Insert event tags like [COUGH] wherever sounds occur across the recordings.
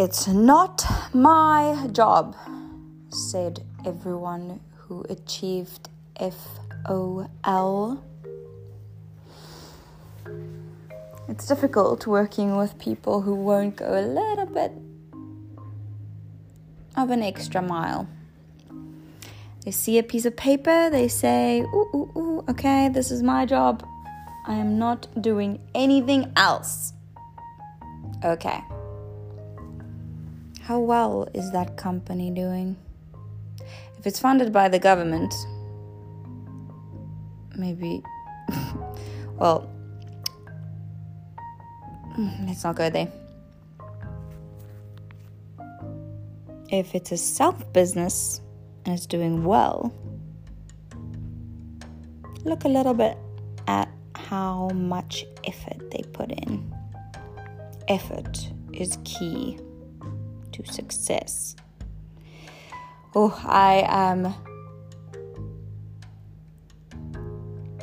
It's not my job, said everyone who achieved FOL. It's difficult working with people who won't go a little bit of an extra mile. They see a piece of paper, they say, ooh, ooh, ooh, okay, this is my job. I am not doing anything else. Okay. How well is that company doing? If it's funded by the government, maybe, [LAUGHS] well, mm, let's not go there. If it's a self business and it's doing well, look a little bit at how much effort they put in. Effort is key to success. Oh, I am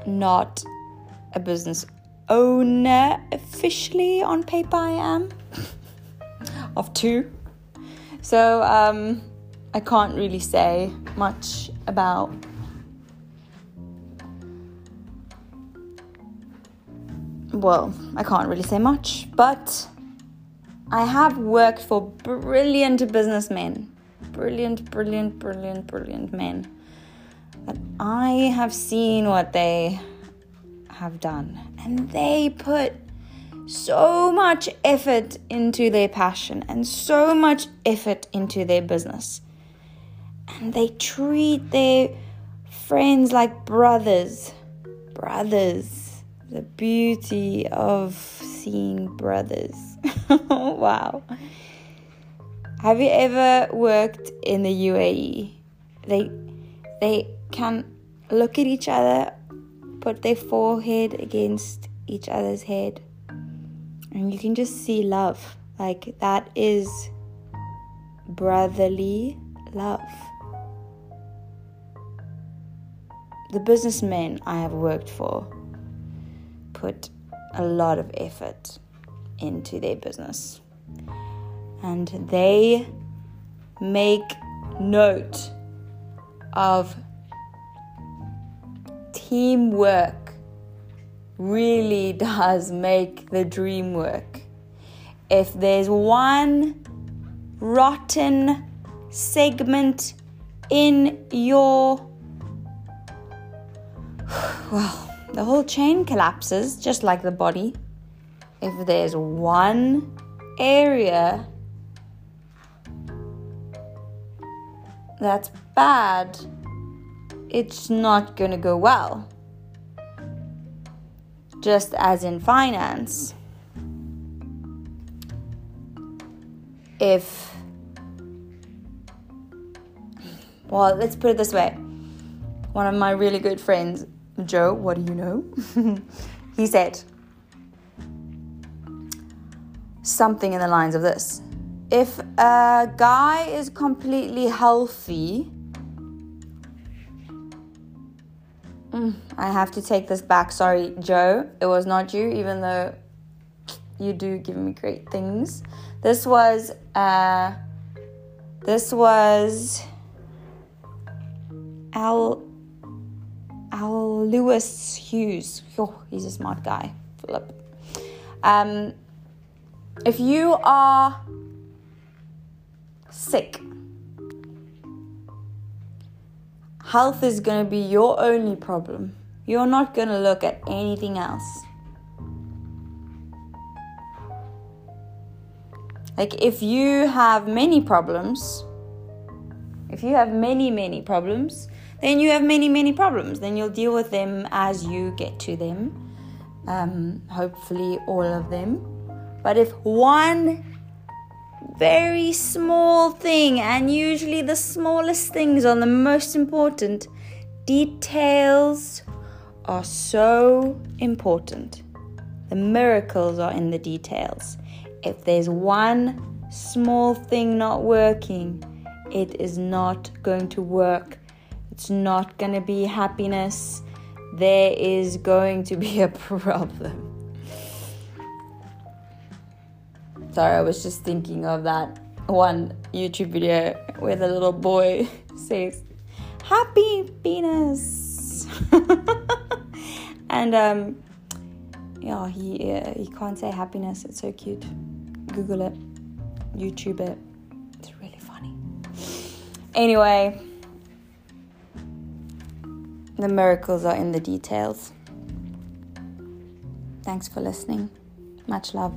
not a business owner officially on paper I am [LAUGHS] of two. So um, I can't really say much about well, I can't really say much, but I have worked for brilliant businessmen. Brilliant, brilliant, brilliant, brilliant men. But I have seen what they have done. And they put so much effort into their passion and so much effort into their business. And they treat their friends like brothers. Brothers. The beauty of seeing brothers. [LAUGHS] wow. Have you ever worked in the UAE? They they can look at each other put their forehead against each other's head. And you can just see love. Like that is brotherly love. The businessmen I have worked for put a lot of effort into their business. And they make note of teamwork really [LAUGHS] does make the dream work. If there's one rotten segment in your. [SIGHS] Well, the whole chain collapses just like the body. If there's one area that's bad, it's not going to go well. Just as in finance, if, well, let's put it this way one of my really good friends, Joe, what do you know? [LAUGHS] he said something in the lines of this if a guy is completely healthy, Mm, I have to take this back. Sorry, Joe. It was not you, even though you do give me great things. This was uh this was Al Al Lewis Hughes. Oh, he's a smart guy. Philip. Um if you are sick health is going to be your only problem. You're not going to look at anything else. Like, if you have many problems, if you have many, many problems, then you have many, many problems. Then you'll deal with them as you get to them. Um, hopefully, all of them. But if one very small thing, and usually the smallest things are the most important. Details are so important. The miracles are in the details. If there's one small thing not working, it is not going to work. It's not going to be happiness. There is going to be a [LAUGHS] problem. Sorry, I was just thinking of that one YouTube video where the little boy [LAUGHS] says, Happy penis. [LAUGHS] and um, yeah, he, uh, he can't say happiness. It's so cute. Google it, YouTube it. It's really funny. Anyway, the miracles are in the details. Thanks for listening. Much love.